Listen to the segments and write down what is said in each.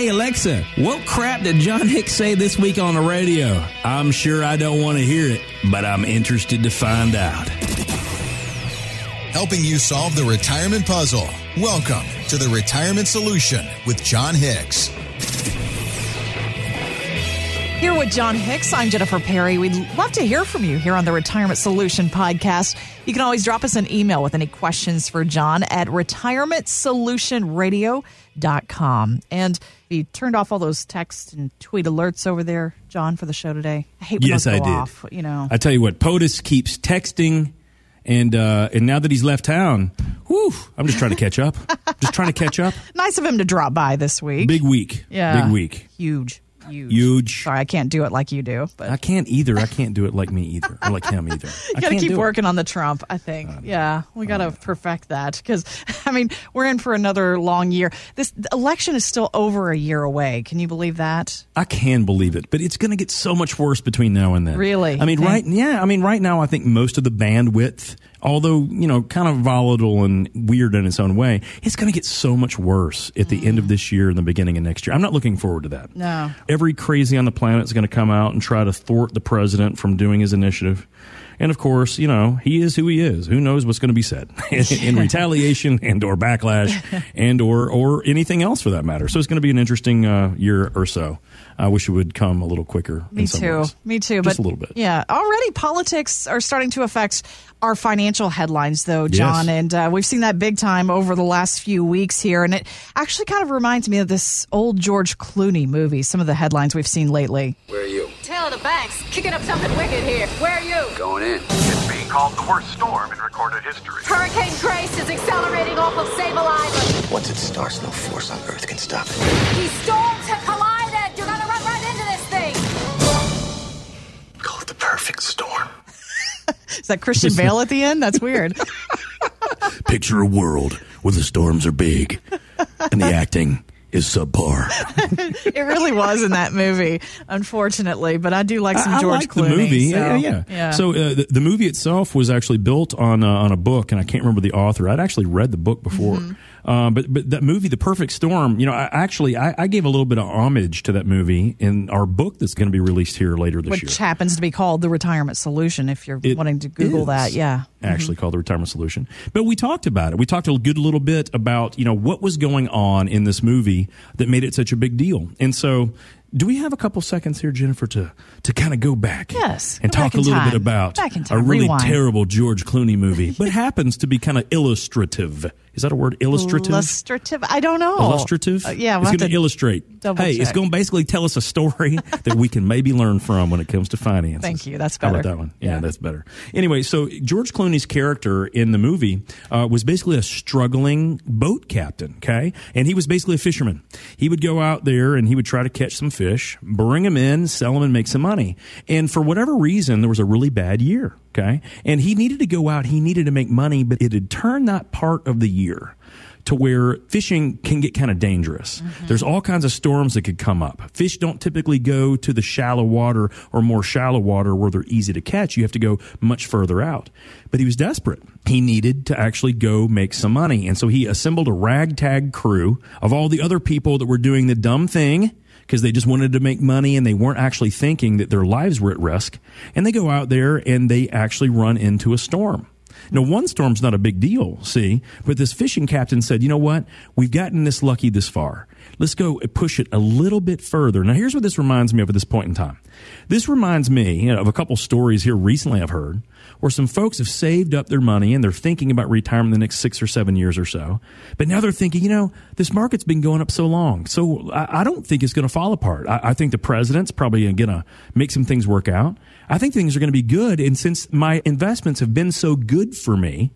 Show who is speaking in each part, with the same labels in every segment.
Speaker 1: Hey, Alexa, what crap did Jon Hicks say this week on the radio? I'm sure I don't want to hear it, but I'm interested to find out.
Speaker 2: Helping you solve the retirement puzzle. Welcome to the Retirement Solution with Jon Hicks.
Speaker 3: Here with Jon Hicks, I'm Jennifer Perry. We'd love to hear from you here on the Retirement Solution podcast. You can always drop us an email with any questions for Jon at retirementsolutionradio.com. And you turned off all those text and tweet alerts over there, Jon, for the show today. I hate when
Speaker 1: Yes, I did.
Speaker 3: off, you know.
Speaker 1: I tell you what, POTUS keeps texting, and uh, and now that he's left town, whew, I'm just trying to catch up. just trying to catch up.
Speaker 3: nice of him to drop by this week.
Speaker 1: Big week.
Speaker 3: yeah.
Speaker 1: Big week.
Speaker 3: Huge. Huge.
Speaker 1: Huge.
Speaker 3: Sorry, I can't do it like you do, but
Speaker 1: I can't either. I can't do it like me either, or like him either. I
Speaker 3: You got to keep
Speaker 1: do it.
Speaker 3: working on the Trump, I think. yeah, we got to perfect that because, I mean, we're in for another long year. This election is still over a year away. Can you believe that?
Speaker 1: I can believe it, but it's going to get so much worse between now and then.
Speaker 3: Really?
Speaker 1: I mean, right? Yeah. I mean, right now, I think most of the bandwidth, although you know, kind of volatile and weird in its own way, it's going to get so much worse at the end of this year and the beginning of next year. I'm not looking forward to that.
Speaker 3: No.
Speaker 1: Every crazy on the planet is going to come out and try to thwart the president from doing his initiative. And of course, you know, he is who he is. Who knows what's going to be said in retaliation and or backlash and or or anything else for that matter. So it's going to be an interesting uh, year or so. I wish it would come a little quicker.
Speaker 3: Me
Speaker 1: in some
Speaker 3: too.
Speaker 1: ways.
Speaker 3: Me too.
Speaker 1: Just
Speaker 3: but
Speaker 1: a little bit.
Speaker 3: Yeah. Already politics are starting to affect our financial headlines, though, Jon.
Speaker 1: Yes.
Speaker 3: And uh, we've seen that big time over the last few weeks here. And it actually kind of reminds me of this old George Clooney movie, some of the headlines we've seen lately.
Speaker 4: Where are you?
Speaker 5: Tail of the banks, kicking up something wicked here. Where are you?
Speaker 4: Going in.
Speaker 6: It's being called the worst storm in recorded history.
Speaker 5: Hurricane Grace is accelerating off of Sable Island.
Speaker 7: Once it starts, no force on Earth can stop it.
Speaker 5: These storms
Speaker 3: that Christian Bale at the end? That's weird.
Speaker 1: Picture a world where the storms are big and the acting is subpar.
Speaker 3: it really was in that movie, unfortunately. But I do like some
Speaker 1: I,
Speaker 3: George
Speaker 1: like
Speaker 3: Clooney.
Speaker 1: the movie.
Speaker 3: so,
Speaker 1: yeah, yeah.
Speaker 3: yeah.
Speaker 1: So uh, the, the movie itself was actually built on uh, on a book, and I can't remember the author. I'd actually read the book before,
Speaker 3: Mm-hmm.
Speaker 1: Uh, but but that movie, The Perfect Storm. You know, I actually I, I gave a little bit of homage to that movie in our book that's going to be released here later this year.
Speaker 3: which happens to be called the retirement solution. If you're
Speaker 1: It
Speaker 3: wanting to Google that, yeah.
Speaker 1: Actually, called the retirement solution. But we talked about it. We talked a good little bit about you know what was going on in this movie that made it such a big deal. And so, do we have a couple seconds here, Jennifer, to to kind of go back?
Speaker 3: Yes,
Speaker 1: and talk a little bit about a really
Speaker 3: Rewind.
Speaker 1: terrible George Clooney movie, but happens to be kind of illustrative. Is that a word? Illustrative.
Speaker 3: Illustrative. I don't know.
Speaker 1: Illustrative.
Speaker 3: Uh, yeah, we'll
Speaker 1: it's going
Speaker 3: to
Speaker 1: illustrate. Hey, it's going to basically tell us a story that we can maybe learn from when it comes to finances.
Speaker 3: Thank you. That's
Speaker 1: How about
Speaker 3: better.
Speaker 1: that one? Yeah,
Speaker 3: Yeah.
Speaker 1: that's better. Anyway, so George Clooney's character in the movie uh, was basically a struggling boat captain. Okay, and he was basically a fisherman. He would go out there and he would try to catch some fish, bring them in, sell them, and make some money. And for whatever reason, there was a really bad year. Okay, and he needed to go out. He needed to make money, but it had turned that part of the year to where fishing can get kind of dangerous. Mm-hmm. There's all kinds of storms that could come up. Fish don't typically go to the shallow water or more shallow water where they're easy to catch. You have to go much further out. But he was desperate. He needed to actually go make some money. And so he assembled a ragtag crew of all the other people that were doing the dumb thing because they just wanted to make money and they weren't actually thinking that their lives were at risk. And they go out there and they actually run into a storm. Now, one storm's not a big deal, see, but this fishing captain said, you know what? We've gotten this lucky this far. Let's go push it a little bit further. Now, here's what this reminds me of at this point in time. This reminds me you know, of a couple stories here recently I've heard where some folks have saved up their money and they're thinking about retirement the next six or seven years or so. But now they're thinking, you know, this market's been going up so long. So I, I don't think it's going to fall apart. I, I think the president's probably going to make some things work out. I think things are going to be good. And since my investments have been so good for me,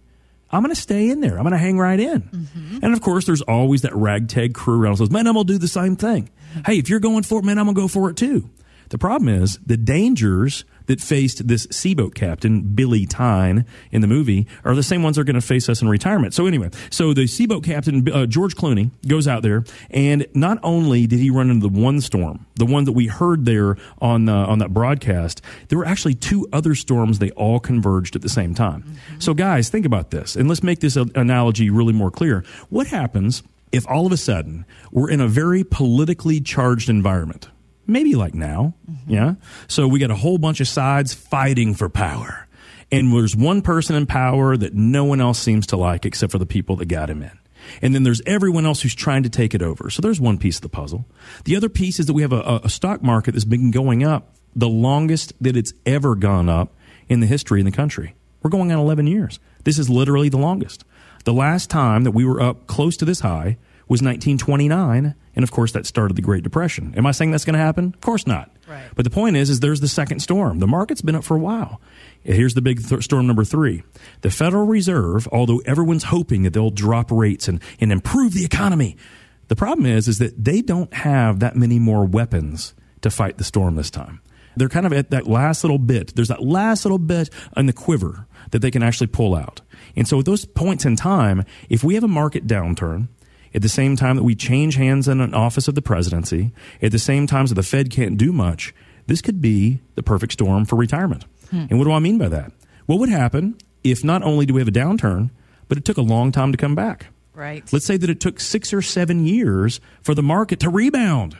Speaker 1: I'm going to stay in there. I'm going to hang right in. Mm-hmm. And of course, there's always that ragtag crew around says, man, I'm going to do the same thing. Mm-hmm. Hey, if you're going for it, man, I'm going to go for it too. The problem is the dangers that faced this seaboat captain, Billy Tyne, in the movie are the same ones that are going to face us in retirement. So anyway, so the seaboat captain, uh, George Clooney, goes out there and not only did he run into the one storm, the one that we heard there on, uh, on that broadcast, there were actually two other storms. They all converged at the same time. So guys, think about this and let's make this analogy really more clear. What happens if all of a sudden we're in a very politically charged environment, maybe like now, yeah? So we got a whole bunch of sides fighting for power. And there's one person in power that no one else seems to like except for the people that got him in. And then there's everyone else who's trying to take it over. So there's one piece of the puzzle. The other piece is that we have a, a stock market that's been going up the longest that it's ever gone up in the history in the country. We're going on 11 years. This is literally the longest. The last time that we were up close to this high was 1929, and of course that started the Great Depression. Am I saying that's going to happen? Of course not.
Speaker 3: Right.
Speaker 1: But the point is, is there's the second storm. The market's been up for a while. Here's the big th- storm number three. The Federal Reserve, although everyone's hoping that they'll drop rates and, and improve the economy, the problem is, is that they don't have that many more weapons to fight the storm this time. They're kind of at that last little bit. There's that last little bit in the quiver that they can actually pull out. And so at those points in time, if we have a market downturn, at the same time that we change hands in an office of the presidency, at the same time that the Fed can't do much, this could be the perfect storm for retirement. Hmm. And what do I mean by that? What would happen if not only do we have a downturn, but it took a long time to come back?
Speaker 3: Right.
Speaker 1: Let's say that it took six or seven years for the market to rebound.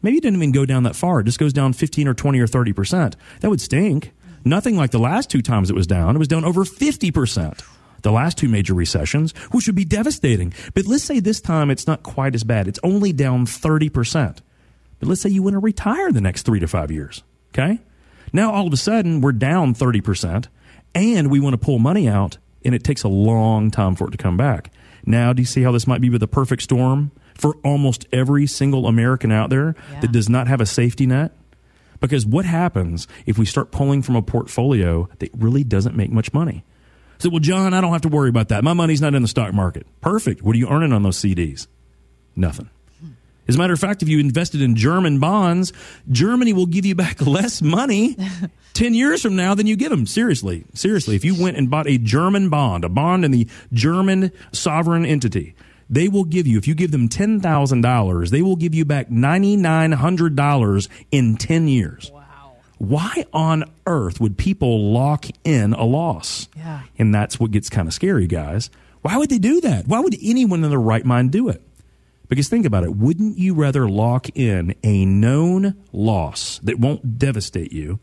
Speaker 1: Maybe it didn't even go down that far. It just goes down 15 or 20 or 30%. That would stink. Hmm. Nothing like the last two times it was down. It was down over 50%. The last two major recessions, which would be devastating. But let's say this time it's not quite as bad. It's only down 30%. But let's say you want to retire the next three to five years. Okay? Now all of a sudden we're down 30% and we want to pull money out and it takes a long time for it to come back. Now, do you see how this might be with a perfect storm for almost every single American out there
Speaker 3: Yeah.
Speaker 1: that does not have a safety net? Because what happens if we start pulling from a portfolio that really doesn't make much money? So, well, Jon, I don't have to worry about that. My money's not in the stock market. Perfect. What are you earning on those CDs? Nothing. As a matter of fact, if you invested in German bonds, Germany will give you back less money 10 years from now than you give them. Seriously. Seriously. If you went and bought a German bond, a bond in the German sovereign entity, they will give you, if you give them $10,000, they will give you back $9,900 in 10 years.
Speaker 3: Wow.
Speaker 1: Why on earth would people lock in a loss?
Speaker 3: Yeah.
Speaker 1: And that's what gets kind of scary, guys. Why would they do that? Why would anyone in their right mind do it? Because think about it. Wouldn't you rather lock in a known loss that won't devastate you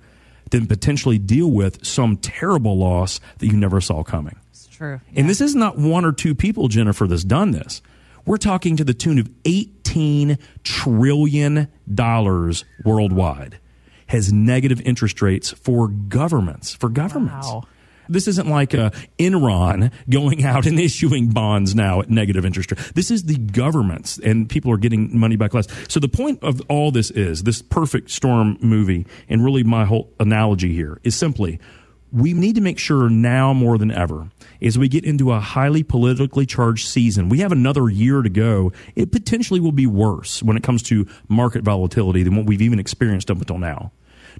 Speaker 1: than potentially deal with some terrible loss that you never saw coming?
Speaker 3: It's true.
Speaker 1: And this is not one or two people, Jennifer, that's done this. We're talking to the tune of $18 trillion worldwide has negative interest rates for governments, for governments.
Speaker 3: Wow.
Speaker 1: This isn't like uh, Enron going out and issuing bonds now at negative interest rate. This is the governments, and people are getting money back less. So the point of all this is this perfect storm movie, and really my whole analogy here is simply we need to make sure now more than ever as we get into a highly politically charged season we have another year to go it potentially will be worse when it comes to market volatility than what we've even experienced up until now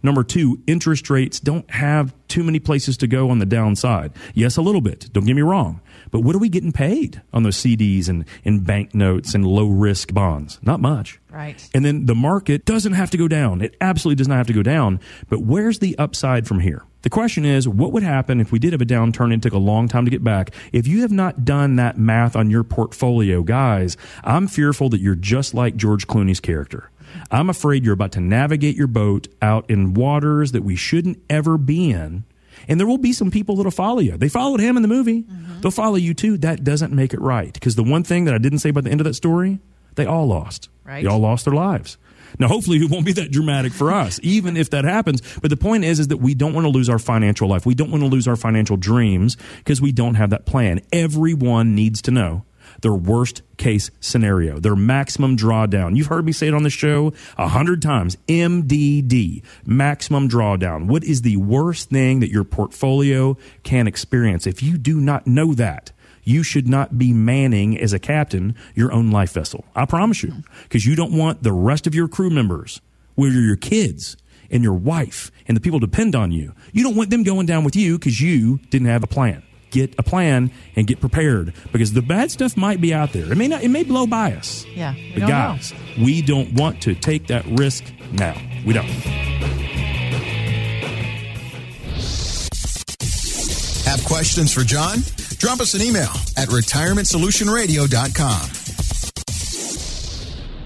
Speaker 1: number two interest rates don't have too many places to go on the downside yes a little bit don't get me wrong but what are we getting paid on those cds and, and bank notes and low risk bonds not much
Speaker 3: Right.
Speaker 1: and then the market doesn't have to go down. It absolutely does not have to go down. But where's the upside from here? The question is, what would happen if we did have a downturn and took a long time to get back? If you have not done that math on your portfolio, guys, I'm fearful that you're just like George Clooney's character. I'm afraid you're about to navigate your boat out in waters that we shouldn't ever be in. And there will be some people that'll follow you. They followed him in the movie. Mm-hmm. They'll follow you too. That doesn't make it right. Because the one thing that I didn't say by the end of that story, they all lost.
Speaker 3: Right.
Speaker 1: They all lost their lives. Now, hopefully, it won't be that dramatic for us, even if that happens. But the point is, is that we don't want to lose our financial life. We don't want to lose our financial dreams because we don't have that plan. Everyone needs to know their worst case scenario, their maximum drawdown. You've heard me say it on the show a hundred times. MDD, maximum drawdown. What is the worst thing that your portfolio can experience? If you do not know that, you should not be manning as a captain your own life vessel. I promise you, because you don't want the rest of your crew members, whether your kids and your wife and the people depend on you. You don't want them going down with you because you didn't have a plan. Get a plan and get prepared because the bad stuff might be out there. It may not. It may blow by us.
Speaker 3: Yeah. we
Speaker 1: But
Speaker 3: don't know.
Speaker 1: guys, we don't want to take that risk now. We don't.
Speaker 2: Have questions for Jon? Drop us an email at retirementsolutionradio.com.